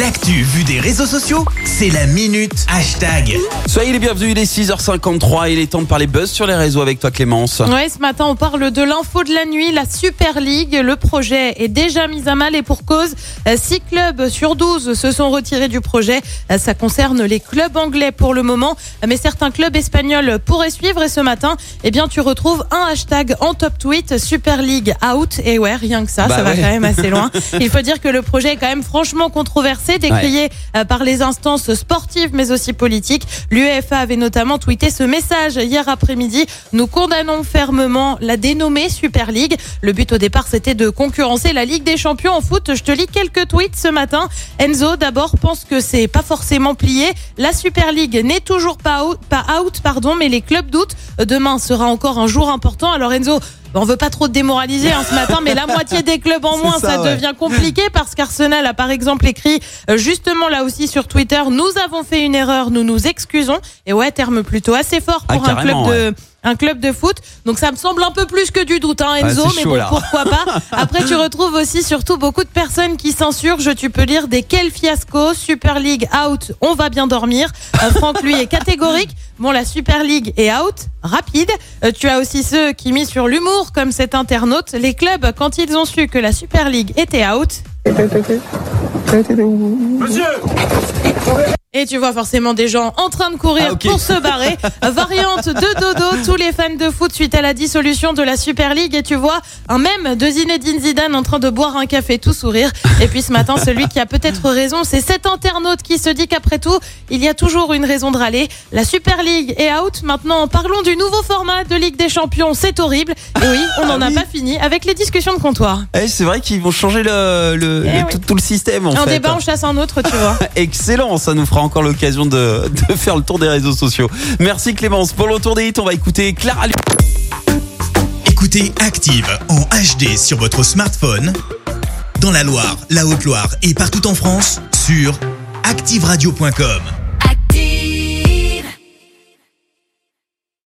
L'actu vue des réseaux sociaux, c'est la minute hashtag. Soyez les bienvenus, il est 6h53, il est temps de parler buzz sur les réseaux avec toi Clémence. Ouais, ce matin, on parle de l'info de la nuit, la Super League. Le projet est déjà mis à mal et pour cause, 6 clubs sur 12 se sont retirés du projet. Euh, Ça concerne les clubs anglais pour le moment, mais certains clubs espagnols pourraient suivre. Et ce matin, eh bien, tu retrouves un hashtag en top tweet, Super League out. Et ouais, rien que ça, Bah ça va quand même assez loin. Il faut dire que le projet est quand même franchement controversé, décrié euh, par les instances sportives mais aussi politiques. L'UEFA avait notamment tweeté ce message hier après-midi. Nous condamnons fermement la dénommée Super League. Le but au départ c'était de concurrencer la Ligue des Champions en foot. Je te lis quelques tweets ce matin. Enzo d'abord pense que c'est pas forcément plié. La Super League n'est toujours pas out, pas out pardon, mais les clubs doutent. Demain sera encore un jour important. Alors Enzo, on veut pas trop te démoraliser hein, ce matin, mais la moitié des clubs en moins, ça, ça, ouais. devient compliqué parce qu'Arsenal a par exemple écrit euh, justement là aussi sur Twitter, nous avons fait une erreur, nous nous excusons. Et ouais, terme plutôt assez fort Ah, pour un club de un club de foot. Donc ça me semble un peu plus que du doute, hein, Enzo, Ouais, c'est mais chaud, bon, là. pourquoi pas. Après, tu retrouves aussi surtout beaucoup de personnes qui s'insurgent. Tu peux lire des quel fiasco, Super League out, on va bien dormir. Euh, Franck, lui, est catégorique. Bon, la Super League est out, rapide. Euh, tu as aussi ceux qui misent sur l'humour, comme cet internaute. Les clubs, quand ils ont su que la Super League était out, Et tu vois forcément des gens en train de courir Ah, pour se barrer. Variante de dodo, tous les fans de foot suite à la dissolution de la Super League. Et tu vois un même de Zinedine Zidane en train de boire un café tout sourire. Et puis ce matin, celui qui a peut-être raison, c'est cet internaute qui se dit qu'après tout, il y a toujours une raison de râler. La Super League est out. Maintenant, parlons du nouveau format de Ligue des Champions. C'est horrible. Et oui, on n'en a oui. pas fini avec les discussions de comptoir. Eh, c'est vrai qu'ils vont changer le, le- Eh le- oui. tout, tout le système en Un fait. débat, on chasse un autre, tu vois. Excellent, ça nous fera encore l'occasion de, faire le tour des réseaux sociaux. Merci Clémence. Pour le tour des hits, on va écouter Clara Écoutez Active en HD sur votre smartphone, dans la Loire, la Haute-Loire et partout en France, sur activeradio.com.